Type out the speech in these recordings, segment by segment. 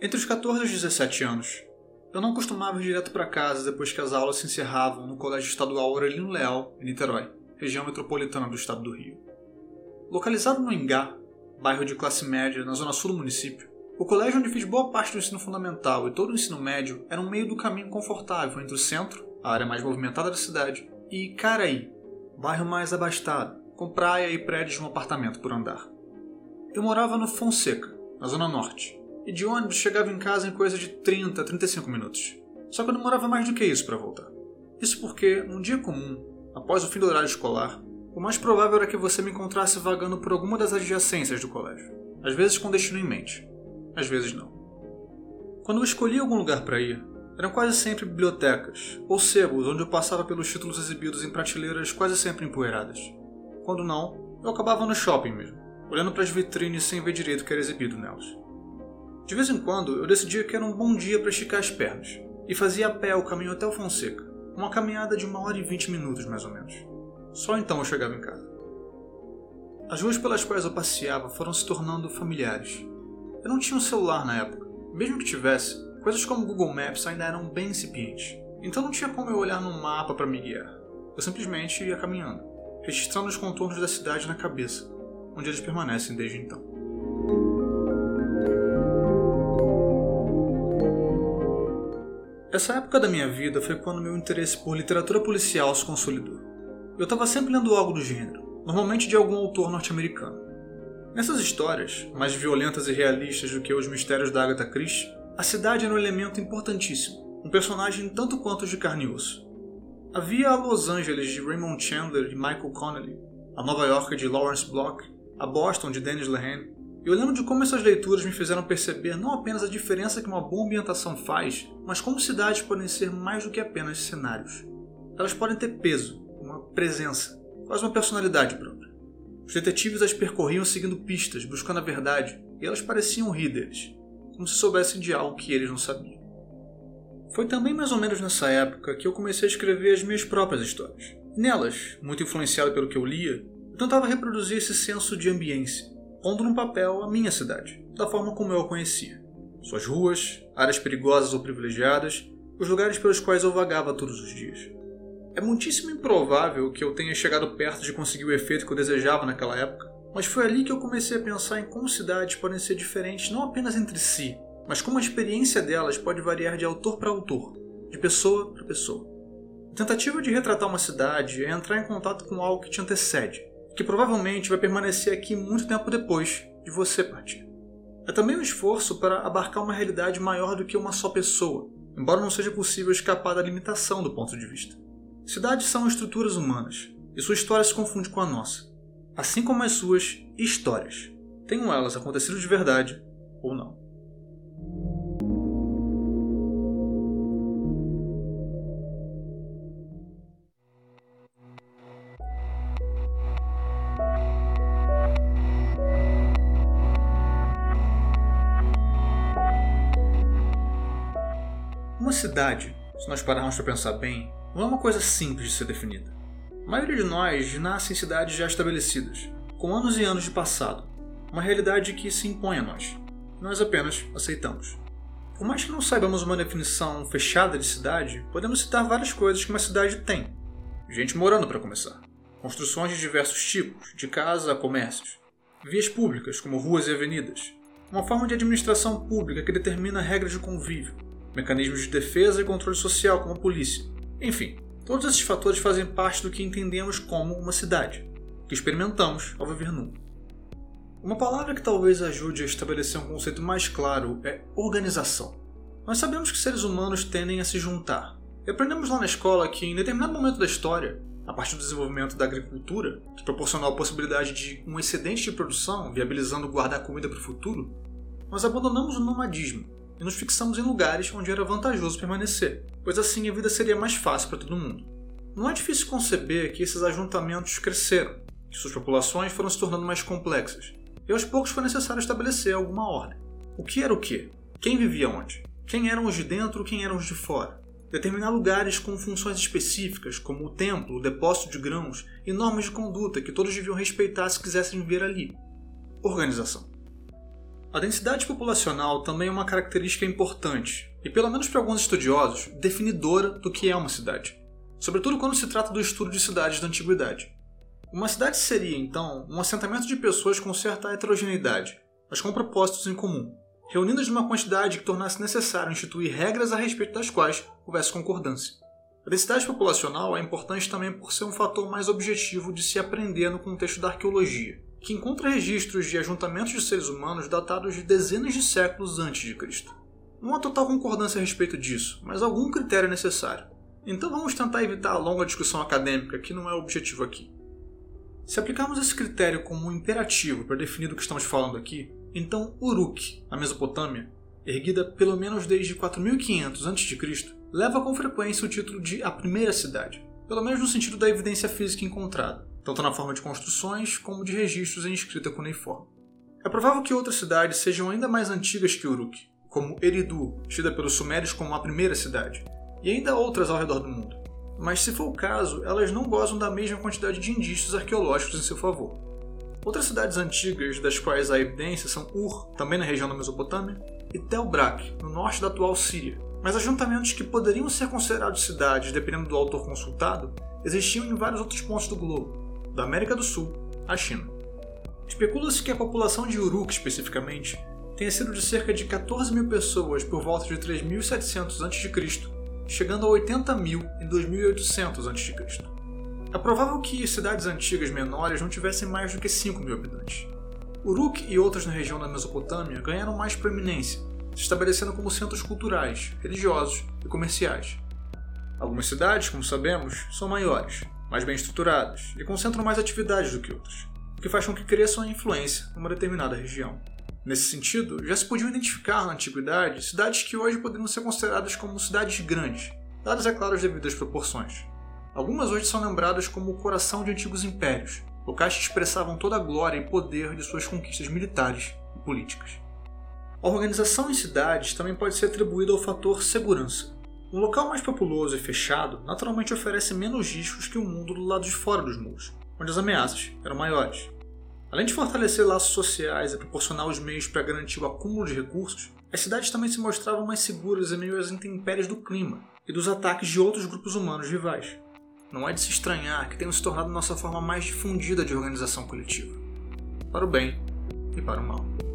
Entre os 14 e os 17 anos, eu não costumava ir direto para casa depois que as aulas se encerravam no Colégio Estadual Aurelino Leal, em Niterói, região metropolitana do estado do Rio. Localizado no Ingá, bairro de classe média na zona sul do município, o colégio onde fiz boa parte do ensino fundamental e todo o ensino médio era um meio do caminho confortável entre o centro, a área mais movimentada da cidade, e Caraí, bairro mais abastado, com praia e prédios de um apartamento por andar. Eu morava no Fonseca, na zona norte, e de ônibus chegava em casa em coisa de 30 a 35 minutos. Só que eu demorava mais do que isso para voltar. Isso porque, num dia comum, após o fim do horário escolar, o mais provável era que você me encontrasse vagando por alguma das adjacências do colégio, às vezes com destino em mente às vezes não. Quando eu escolhia algum lugar para ir, eram quase sempre bibliotecas ou sebos onde eu passava pelos títulos exibidos em prateleiras quase sempre empoeiradas. Quando não, eu acabava no shopping mesmo, olhando para as vitrines sem ver direito o que era exibido nelas. De vez em quando, eu decidia que era um bom dia para esticar as pernas e fazia a pé o caminho até o Fonseca, uma caminhada de uma hora e vinte minutos mais ou menos. Só então eu chegava em casa. As ruas pelas quais eu passeava foram se tornando familiares, eu não tinha um celular na época. Mesmo que tivesse, coisas como Google Maps ainda eram bem incipientes. Então não tinha como eu olhar no mapa para me guiar. Eu simplesmente ia caminhando, registrando os contornos da cidade na cabeça, onde eles permanecem desde então. Essa época da minha vida foi quando meu interesse por literatura policial se consolidou. Eu estava sempre lendo algo do gênero, normalmente de algum autor norte-americano. Nessas histórias, mais violentas e realistas do que os mistérios da Agatha Christie, a cidade era um elemento importantíssimo, um personagem tanto quanto de carne e osso. Havia a Los Angeles de Raymond Chandler e Michael Connelly, a Nova York de Lawrence Block, a Boston de Dennis Lehane, eu lembro de como essas leituras me fizeram perceber não apenas a diferença que uma boa ambientação faz, mas como cidades podem ser mais do que apenas cenários. Elas podem ter peso, uma presença, quase uma personalidade própria. Os detetives as percorriam seguindo pistas, buscando a verdade, e elas pareciam rir deles, como se soubessem de algo que eles não sabiam. Foi também mais ou menos nessa época que eu comecei a escrever as minhas próprias histórias. Nelas, muito influenciado pelo que eu lia, eu tentava reproduzir esse senso de ambiência, pondo no papel a minha cidade, da forma como eu a conhecia. Suas ruas, áreas perigosas ou privilegiadas, os lugares pelos quais eu vagava todos os dias. É muitíssimo improvável que eu tenha chegado perto de conseguir o efeito que eu desejava naquela época, mas foi ali que eu comecei a pensar em como cidades podem ser diferentes não apenas entre si, mas como a experiência delas pode variar de autor para autor, de pessoa para pessoa. A tentativa de retratar uma cidade é entrar em contato com algo que te antecede, que provavelmente vai permanecer aqui muito tempo depois de você partir. É também um esforço para abarcar uma realidade maior do que uma só pessoa, embora não seja possível escapar da limitação do ponto de vista. Cidades são estruturas humanas, e sua história se confunde com a nossa, assim como as suas histórias. Tenham elas acontecido de verdade ou não. Uma cidade, se nós pararmos para pensar bem, não é uma coisa simples de ser definida. A maioria de nós nasce em cidades já estabelecidas, com anos e anos de passado, uma realidade que se impõe a nós. Nós apenas aceitamos. Por mais que não saibamos uma definição fechada de cidade, podemos citar várias coisas que uma cidade tem. Gente morando para começar. Construções de diversos tipos, de casa a comércios. Vias públicas, como ruas e avenidas. Uma forma de administração pública que determina regras de convívio. Mecanismos de defesa e controle social, como a polícia enfim, todos esses fatores fazem parte do que entendemos como uma cidade, que experimentamos ao viver num. Uma palavra que talvez ajude a estabelecer um conceito mais claro é organização. Nós sabemos que seres humanos tendem a se juntar. E aprendemos lá na escola que, em determinado momento da história, a partir do desenvolvimento da agricultura, que proporcionou a possibilidade de um excedente de produção, viabilizando guardar comida para o futuro, nós abandonamos o nomadismo e nos fixamos em lugares onde era vantajoso permanecer, pois assim a vida seria mais fácil para todo mundo. Não é difícil conceber que esses ajuntamentos cresceram, que suas populações foram se tornando mais complexas, e aos poucos foi necessário estabelecer alguma ordem. O que era o que? Quem vivia onde? Quem eram os de dentro, quem eram os de fora? Determinar lugares com funções específicas, como o templo, o depósito de grãos e normas de conduta que todos deviam respeitar se quisessem viver ali. Organização. A densidade populacional também é uma característica importante, e pelo menos para alguns estudiosos, definidora do que é uma cidade, sobretudo quando se trata do estudo de cidades da antiguidade. Uma cidade seria, então, um assentamento de pessoas com certa heterogeneidade, mas com propósitos em comum, reunidas numa quantidade que tornasse necessário instituir regras a respeito das quais houvesse concordância. A densidade populacional é importante também por ser um fator mais objetivo de se aprender no contexto da arqueologia, que encontra registros de ajuntamentos de seres humanos datados de dezenas de séculos antes de Cristo. Não há total concordância a respeito disso, mas algum critério é necessário. Então vamos tentar evitar a longa discussão acadêmica, que não é o objetivo aqui. Se aplicarmos esse critério como um imperativo para definir do que estamos falando aqui, então Uruk, na Mesopotâmia, erguida pelo menos desde 4500 a.C., leva com frequência o título de a primeira cidade, pelo menos no sentido da evidência física encontrada, tanto na forma de construções como de registros em escrita cuneiforme. É provável que outras cidades sejam ainda mais antigas que Uruk, como Eridu, tida pelos sumérios como a primeira cidade, e ainda outras ao redor do mundo. Mas se for o caso, elas não gozam da mesma quantidade de indícios arqueológicos em seu favor. Outras cidades antigas das quais há evidência são Ur, também na região da Mesopotâmia, e Tel Brak, no norte da atual Síria. Mas ajuntamentos que poderiam ser considerados cidades, dependendo do autor consultado, existiam em vários outros pontos do globo, da América do Sul à China. Especula-se que a população de Uruk, especificamente, tenha sido de cerca de 14 mil pessoas por volta de 3700 a.C., chegando a 80 mil em 2800 a.C. É provável que cidades antigas menores não tivessem mais do que 5 mil habitantes. Uruk e outras na região da Mesopotâmia ganharam mais proeminência, se estabelecendo como centros culturais, religiosos e comerciais. Algumas cidades, como sabemos, são maiores, mais bem estruturadas e concentram mais atividades do que outras, o que faz com que cresçam a influência numa determinada região. Nesse sentido, já se podiam identificar na antiguidade cidades que hoje poderiam ser consideradas como cidades grandes, dadas, é claro, as devidas proporções. Algumas hoje são lembradas como o coração de antigos impérios, locais que expressavam toda a glória e poder de suas conquistas militares e políticas. A organização em cidades também pode ser atribuída ao fator segurança. Um local mais populoso e fechado naturalmente oferece menos riscos que o um mundo do lado de fora dos muros, onde as ameaças eram maiores. Além de fortalecer laços sociais e proporcionar os meios para garantir o acúmulo de recursos, as cidades também se mostravam mais seguras em meio às intempéries do clima e dos ataques de outros grupos humanos rivais não é de se estranhar que tenham se tornado nossa forma mais difundida de organização coletiva, para o bem e para o mal.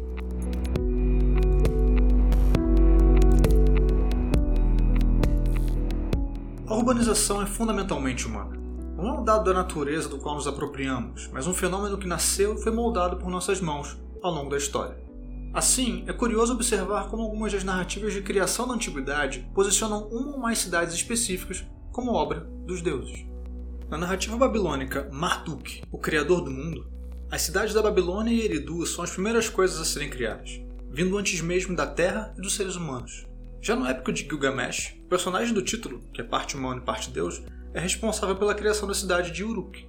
A urbanização é fundamentalmente humana. Não é um dado da natureza do qual nos apropriamos, mas um fenômeno que nasceu e foi moldado por nossas mãos ao longo da história. Assim, é curioso observar como algumas das narrativas de criação da antiguidade posicionam uma ou mais cidades específicas como obra dos deuses. Na narrativa babilônica Marduk, o criador do mundo, as cidades da Babilônia e Eridu são as primeiras coisas a serem criadas, vindo antes mesmo da Terra e dos seres humanos. Já no épico de Gilgamesh, o personagem do título, que é parte humano e parte deus, é responsável pela criação da cidade de Uruk.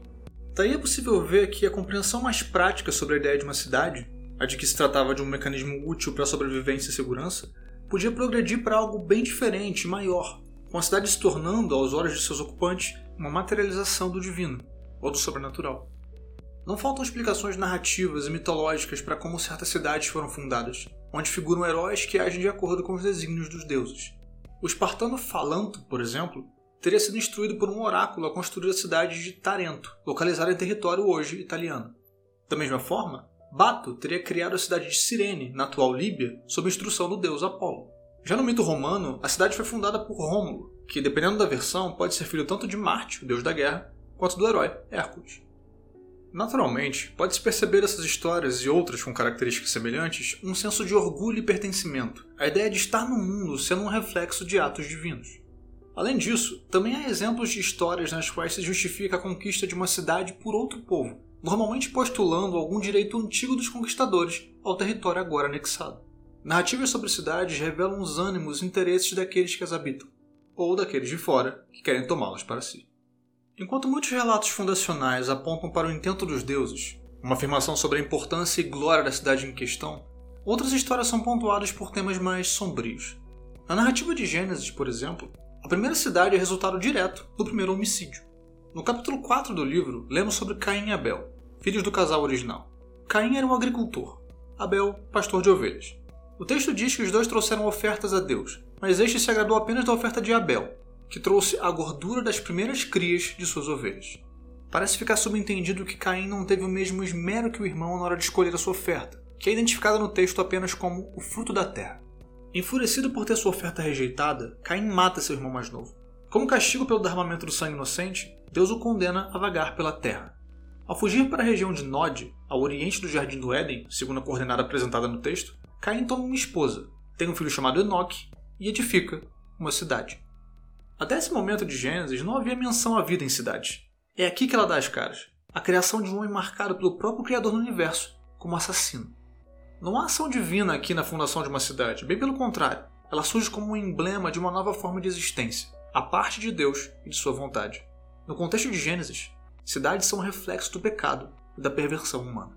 Daí é possível ver que a compreensão mais prática sobre a ideia de uma cidade, a de que se tratava de um mecanismo útil para sobrevivência e segurança, podia progredir para algo bem diferente e maior, com a cidade se tornando, aos olhos de seus ocupantes, uma materialização do divino, ou do sobrenatural. Não faltam explicações narrativas e mitológicas para como certas cidades foram fundadas, onde figuram heróis que agem de acordo com os desígnios dos deuses. O espartano Falanto, por exemplo, teria sido instruído por um oráculo a construir a cidade de Tarento, localizada em território hoje italiano. Da mesma forma, Bato teria criado a cidade de Cirene, na atual Líbia, sob instrução do deus Apolo. Já no mito romano, a cidade foi fundada por Rômulo, que, dependendo da versão, pode ser filho tanto de Marte, o deus da guerra, quanto do herói Hércules. Naturalmente, pode-se perceber essas histórias e outras com características semelhantes um senso de orgulho e pertencimento, a ideia de estar no mundo sendo um reflexo de atos divinos. Além disso, também há exemplos de histórias nas quais se justifica a conquista de uma cidade por outro povo, normalmente postulando algum direito antigo dos conquistadores ao território agora anexado. Narrativas sobre cidades revelam os ânimos e interesses daqueles que as habitam, ou daqueles de fora que querem tomá-las para si. Enquanto muitos relatos fundacionais apontam para o intento dos deuses, uma afirmação sobre a importância e glória da cidade em questão, outras histórias são pontuadas por temas mais sombrios. Na narrativa de Gênesis, por exemplo, a primeira cidade é resultado direto do primeiro homicídio. No capítulo 4 do livro, lemos sobre Caim e Abel, filhos do casal original. Caim era um agricultor, Abel, pastor de ovelhas. O texto diz que os dois trouxeram ofertas a Deus, mas este se agradou apenas da oferta de Abel, que trouxe a gordura das primeiras crias de suas ovelhas. Parece ficar subentendido que Caim não teve o mesmo esmero que o irmão na hora de escolher a sua oferta, que é identificada no texto apenas como o fruto da terra. Enfurecido por ter sua oferta rejeitada, Caim mata seu irmão mais novo. Como castigo pelo derramamento do sangue inocente, Deus o condena a vagar pela terra. Ao fugir para a região de Nod, ao oriente do Jardim do Éden, segundo a coordenada apresentada no texto, Caim toma uma esposa, tem um filho chamado Enoque e edifica uma cidade. Até esse momento de Gênesis não havia menção à vida em cidades. É aqui que ela dá as caras. A criação de um homem marcado pelo próprio Criador do universo como assassino. Não há ação divina aqui na fundação de uma cidade, bem pelo contrário. Ela surge como um emblema de uma nova forma de existência, a parte de Deus e de sua vontade. No contexto de Gênesis, cidades são um reflexo do pecado e da perversão humana.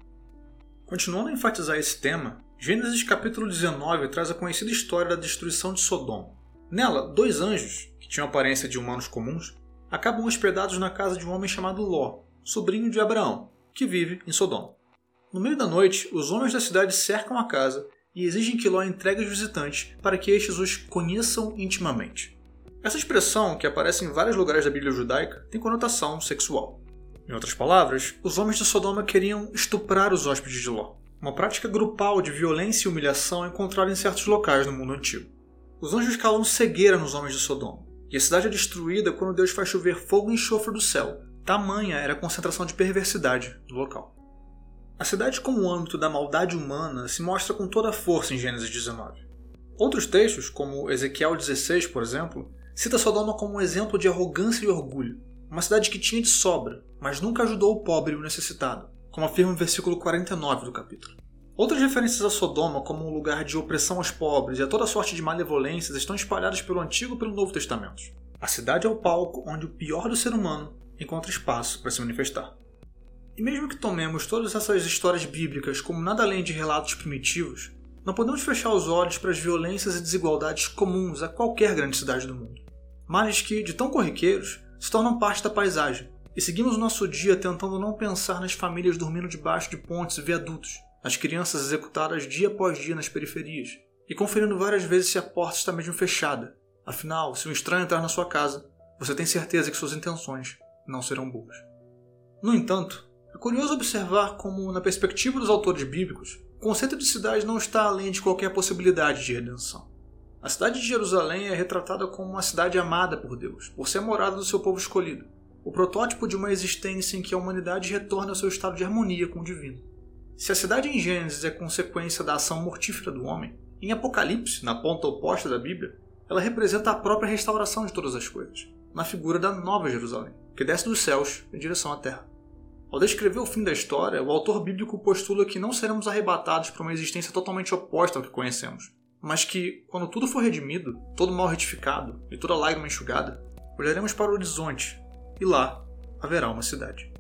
Continuando a enfatizar esse tema, Gênesis capítulo 19 traz a conhecida história da destruição de Sodoma. Nela, dois anjos, que tinham aparência de humanos comuns, acabam hospedados na casa de um homem chamado Ló, sobrinho de Abraão, que vive em Sodoma. No meio da noite, os homens da cidade cercam a casa e exigem que Ló entregue os visitantes para que estes os conheçam intimamente. Essa expressão, que aparece em vários lugares da Bíblia judaica, tem conotação sexual. Em outras palavras, os homens de Sodoma queriam estuprar os hóspedes de Ló, uma prática grupal de violência e humilhação encontrada em certos locais no mundo antigo. Os anjos calam cegueira nos homens de Sodoma, e a cidade é destruída quando Deus faz chover fogo e enxofre do céu. Tamanha era a concentração de perversidade do local. A cidade, como âmbito da maldade humana, se mostra com toda a força em Gênesis 19. Outros textos, como Ezequiel 16, por exemplo, cita Sodoma como um exemplo de arrogância e orgulho, uma cidade que tinha de sobra, mas nunca ajudou o pobre e o necessitado, como afirma o versículo 49 do capítulo. Outras referências a Sodoma como um lugar de opressão aos pobres e a toda sorte de malevolências estão espalhadas pelo Antigo e pelo Novo Testamento. A cidade é o palco onde o pior do ser humano encontra espaço para se manifestar. E mesmo que tomemos todas essas histórias bíblicas como nada além de relatos primitivos, não podemos fechar os olhos para as violências e desigualdades comuns a qualquer grande cidade do mundo. Males que, de tão corriqueiros, se tornam parte da paisagem, e seguimos o nosso dia tentando não pensar nas famílias dormindo debaixo de pontes e viadutos, nas crianças executadas dia após dia nas periferias, e conferindo várias vezes se a porta está mesmo fechada. Afinal, se um estranho entrar na sua casa, você tem certeza que suas intenções não serão boas. No entanto, é curioso observar como, na perspectiva dos autores bíblicos, o conceito de cidade não está além de qualquer possibilidade de redenção. A cidade de Jerusalém é retratada como uma cidade amada por Deus, por ser morada do seu povo escolhido, o protótipo de uma existência em que a humanidade retorna ao seu estado de harmonia com o divino. Se a cidade em Gênesis é consequência da ação mortífera do homem, em Apocalipse, na ponta oposta da Bíblia, ela representa a própria restauração de todas as coisas, na figura da Nova Jerusalém, que desce dos céus em direção à terra. Ao descrever o fim da história, o autor bíblico postula que não seremos arrebatados para uma existência totalmente oposta ao que conhecemos, mas que, quando tudo for redimido, todo mal retificado e toda lágrima enxugada, olharemos para o horizonte e lá haverá uma cidade.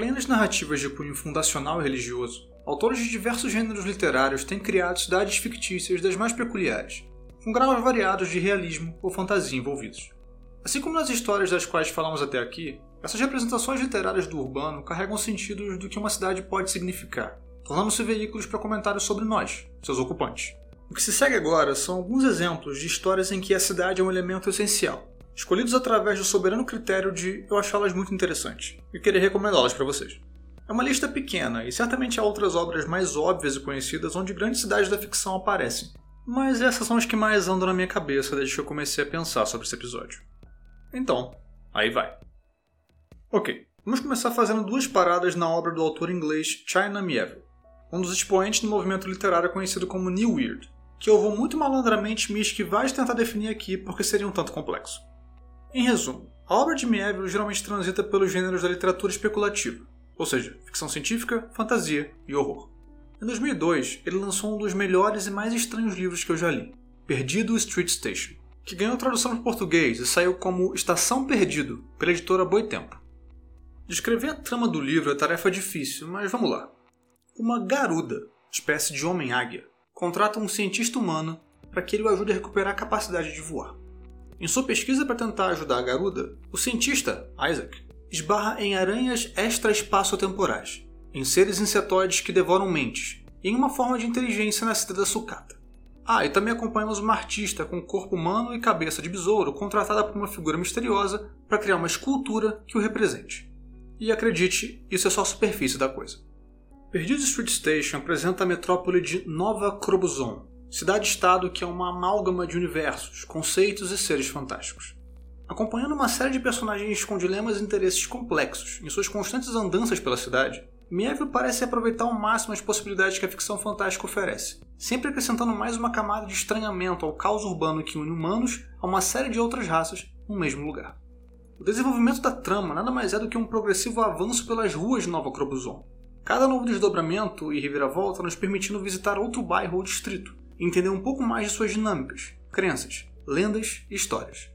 Além das narrativas de cunho fundacional e religioso, autores de diversos gêneros literários têm criado cidades fictícias das mais peculiares, com graus variados de realismo ou fantasia envolvidos. Assim como nas histórias das quais falamos até aqui, essas representações literárias do urbano carregam sentidos do que uma cidade pode significar, tornando-se veículos para comentários sobre nós, seus ocupantes. O que se segue agora são alguns exemplos de histórias em que a cidade é um elemento essencial, escolhidos através do soberano critério de eu achá-las muito interessantes e querer recomendá-las para vocês. É uma lista pequena e certamente há outras obras mais óbvias e conhecidas onde grandes cidades da ficção aparecem, mas essas são as que mais andam na minha cabeça desde que eu comecei a pensar sobre esse episódio. Então, aí vai. Ok, vamos começar fazendo duas paradas na obra do autor inglês China Mieville, um dos expoentes do movimento literário conhecido como New Weird, que eu vou muito malandramente me esquivar de tentar definir aqui porque seria um tanto complexo. Em resumo, a obra de Mieville geralmente transita pelos gêneros da literatura especulativa, ou seja, ficção científica, fantasia e horror. Em 2002, ele lançou um dos melhores e mais estranhos livros que eu já li, Perdido Street Station, que ganhou tradução para português e saiu como Estação Perdido, pela editora Boitempo. Descrever a trama do livro é tarefa difícil, mas vamos lá. Uma garuda, espécie de homem-águia, contrata um cientista humano para que ele o ajude a recuperar a capacidade de voar. Em sua pesquisa para tentar ajudar a garuda, o cientista, Isaac, esbarra em aranhas extra-espaço-temporais, em seres insetoides que devoram mentes, e em uma forma de inteligência nascida da sucata. Ah, e também acompanhamos uma artista com corpo humano e cabeça de besouro contratada por uma figura misteriosa para criar uma escultura que o represente. E acredite, isso é só a superfície da coisa. Perdido Street Station apresenta a metrópole de Nova Crobuzon, cidade-estado que é uma amálgama de universos, conceitos e seres fantásticos. Acompanhando uma série de personagens com dilemas e interesses complexos em suas constantes andanças pela cidade, Mieville parece aproveitar ao máximo as possibilidades que a ficção fantástica oferece, sempre acrescentando mais uma camada de estranhamento ao caos urbano que une humanos a uma série de outras raças no mesmo lugar. O desenvolvimento da trama nada mais é do que um progressivo avanço pelas ruas de Nova Crobuzon. Cada novo desdobramento e reviravolta nos permitindo visitar outro bairro ou distrito, e entender um pouco mais de suas dinâmicas, crenças, lendas e histórias.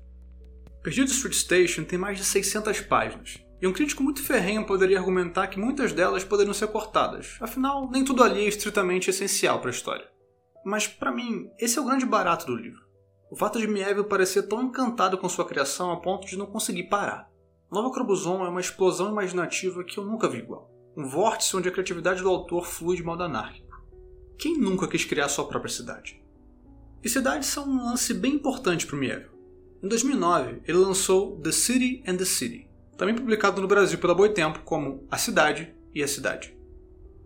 Perdido Street Station tem mais de 600 páginas, e um crítico muito ferrenho poderia argumentar que muitas delas poderiam ser cortadas, afinal, nem tudo ali é estritamente essencial para a história. Mas, para mim, esse é o grande barato do livro. O fato de Mieville parecer tão encantado com sua criação a ponto de não conseguir parar. Nova Crobuzon é uma explosão imaginativa que eu nunca vi igual. Um vórtice onde a criatividade do autor flui de modo anárquico. Quem nunca quis criar sua própria cidade? E cidades são um lance bem importante para o Mieville. Em 2009, ele lançou The City and the City, também publicado no Brasil pela Boitempo como A Cidade e a Cidade.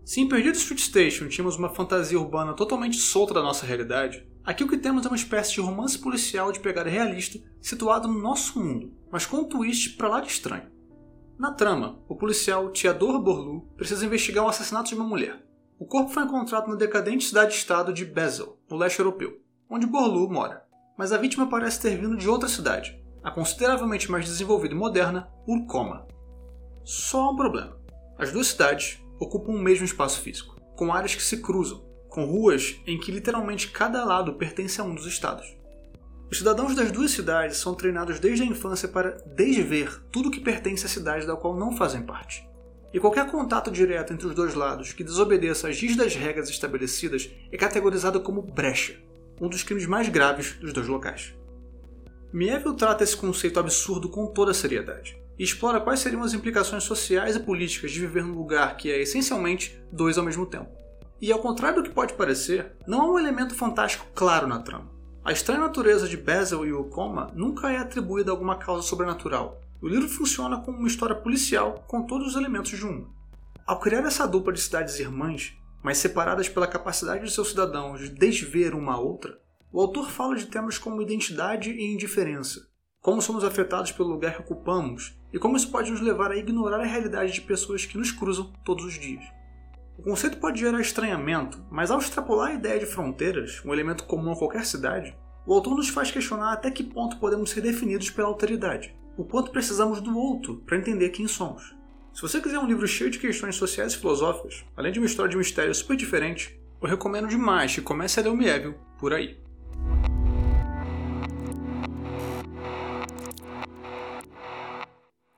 Se em Perdido Street Station tínhamos uma fantasia urbana totalmente solta da nossa realidade, Aqui o que temos é uma espécie de romance policial de pegada realista situado no nosso mundo, mas com um twist para lá de estranho. Na trama, o policial Theodore Borlu precisa investigar o assassinato de uma mulher. O corpo foi encontrado na decadente cidade-estado de Basel, no leste europeu, onde Borlu mora, mas a vítima parece ter vindo de outra cidade, a consideravelmente mais desenvolvida e moderna, Urcoma. Só um problema. As duas cidades ocupam o mesmo espaço físico, com áreas que se cruzam, com ruas em que literalmente cada lado pertence a um dos estados. Os cidadãos das duas cidades são treinados desde a infância para desver tudo que pertence à cidade da qual não fazem parte. E qualquer contato direto entre os dois lados que desobedeça às rígidas regras estabelecidas é categorizado como brecha, um dos crimes mais graves dos dois locais. Mieville trata esse conceito absurdo com toda a seriedade e explora quais seriam as implicações sociais e políticas de viver num lugar que é essencialmente dois ao mesmo tempo. E ao contrário do que pode parecer, não há um elemento fantástico claro na trama. A estranha natureza de Basil e o Coma nunca é atribuída a alguma causa sobrenatural. O livro funciona como uma história policial com todos os elementos de uma. Ao criar essa dupla de cidades irmãs, mas separadas pela capacidade de seus cidadãos de desver uma a outra, o autor fala de temas como identidade e indiferença, como somos afetados pelo lugar que ocupamos e como isso pode nos levar a ignorar a realidade de pessoas que nos cruzam todos os dias. O conceito pode gerar estranhamento, mas ao extrapolar a ideia de fronteiras, um elemento comum a qualquer cidade, o autor nos faz questionar até que ponto podemos ser definidos pela alteridade, o quanto precisamos do outro para entender quem somos. Se você quiser um livro cheio de questões sociais e filosóficas, além de uma história de mistério super diferente, eu recomendo demais que comece a ler o por aí.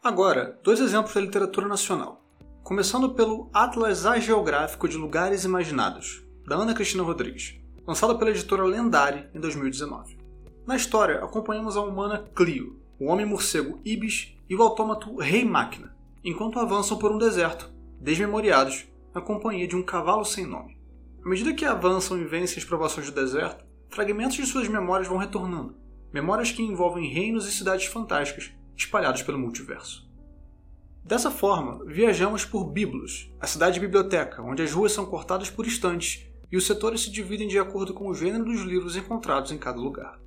Agora, dois exemplos da literatura nacional começando pelo Atlas Geográfico de Lugares Imaginados, da Ana Cristina Rodrigues, lançado pela editora Lendari em 2019. Na história, acompanhamos a humana Clio, o homem-morcego Ibis e o autômato Rei Máquina, enquanto avançam por um deserto, desmemoriados, na companhia de um cavalo sem nome. À medida que avançam e vencem as provações do deserto, fragmentos de suas memórias vão retornando, memórias que envolvem reinos e cidades fantásticas espalhados pelo multiverso. Dessa forma, viajamos por Biblos, a cidade-biblioteca, onde as ruas são cortadas por estantes e os setores se dividem de acordo com o gênero dos livros encontrados em cada lugar.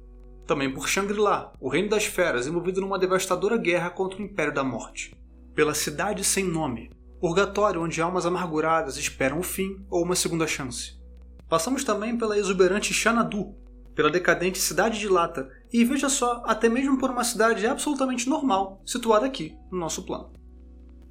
Também por Shangri-La, o reino das feras envolvido numa devastadora guerra contra o Império da Morte. Pela cidade sem nome, purgatório onde almas amarguradas esperam o fim ou uma segunda chance. Passamos também pela exuberante Xanadu, pela decadente Cidade de Lata e veja só, até mesmo por uma cidade absolutamente normal situada aqui no nosso plano.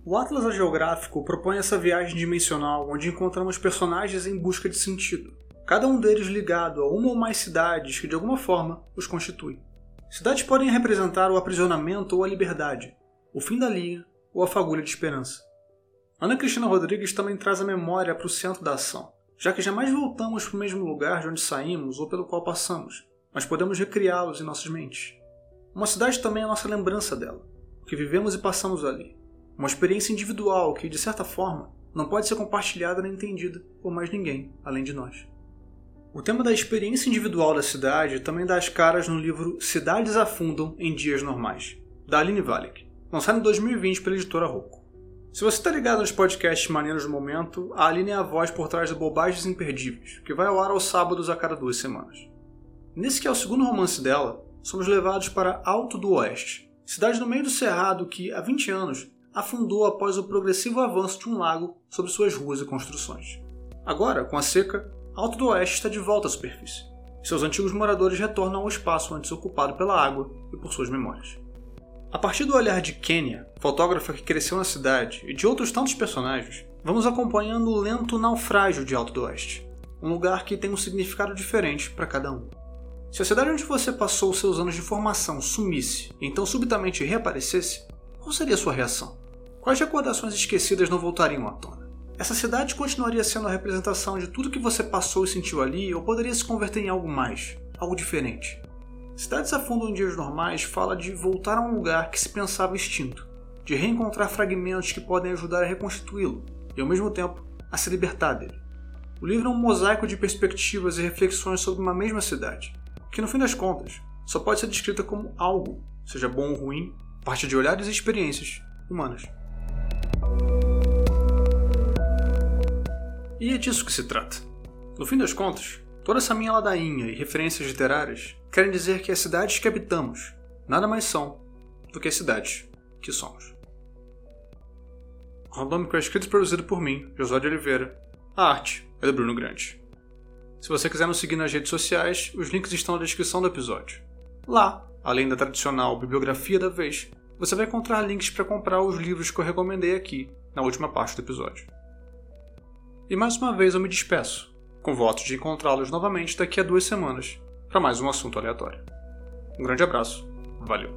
O Atlas Geográfico propõe essa viagem dimensional onde encontramos personagens em busca de sentido, cada um deles ligado a uma ou mais cidades que de alguma forma os constituem. Cidades podem representar o aprisionamento ou a liberdade, o fim da linha ou a fagulha de esperança. Ana Cristina Rodrigues também traz a memória para o centro da ação, já que jamais voltamos para o mesmo lugar de onde saímos ou pelo qual passamos, mas podemos recriá-los em nossas mentes. Uma cidade também é a nossa lembrança dela, o que vivemos e passamos ali. Uma experiência individual que, de certa forma, não pode ser compartilhada nem entendida por mais ninguém além de nós. O tema da experiência individual da cidade também dá as caras no livro Cidades Afundam em Dias Normais, da Aline Valek, lançado em 2020 pela editora Rocco. Se você está ligado nos podcasts maneiros do momento, a Aline é a voz por trás do Bobagens Imperdíveis, que vai ao ar aos sábados a cada duas semanas. Nesse que é o segundo romance dela, somos levados para Alto do Oeste, cidade no meio do cerrado que, há 20 anos, afundou após o progressivo avanço de um lago sobre suas ruas e construções. Agora, com a seca, Alto do Oeste está de volta à superfície. Seus antigos moradores retornam ao espaço antes ocupado pela água e por suas memórias. A partir do olhar de Kenya, fotógrafa que cresceu na cidade, e de outros tantos personagens, vamos acompanhando o lento naufrágio de Alto do Oeste, um lugar que tem um significado diferente para cada um. Se a cidade onde você passou seus anos de formação sumisse e então subitamente reaparecesse, qual seria a sua reação? Quais recordações esquecidas não voltariam à tona? Essa cidade continuaria sendo a representação de tudo que você passou e sentiu ali, ou poderia se converter em algo mais, algo diferente? Cidades Afundam em Dias Normais fala de voltar a um lugar que se pensava extinto, de reencontrar fragmentos que podem ajudar a reconstituí-lo e, ao mesmo tempo, a se libertar dele. O livro é um mosaico de perspectivas e reflexões sobre uma mesma cidade, que, no fim das contas, só pode ser descrita como algo, seja bom ou ruim, a partir de olhares e experiências humanas. E é disso que se trata. No fim das contas, Toda essa minha ladainha e referências literárias querem dizer que as cidades que habitamos nada mais são do que as cidades que somos. Randômico é escrito e produzido por mim, Josué de Oliveira. A arte é do Bruno Grande. Se você quiser nos seguir nas redes sociais, os links estão na descrição do episódio. Lá, além da tradicional bibliografia da vez, você vai encontrar links para comprar os livros que eu recomendei aqui na última parte do episódio. E mais uma vez eu me despeço, com votos de encontrá-los novamente daqui a duas semanas para mais um assunto aleatório. Um grande abraço, valeu!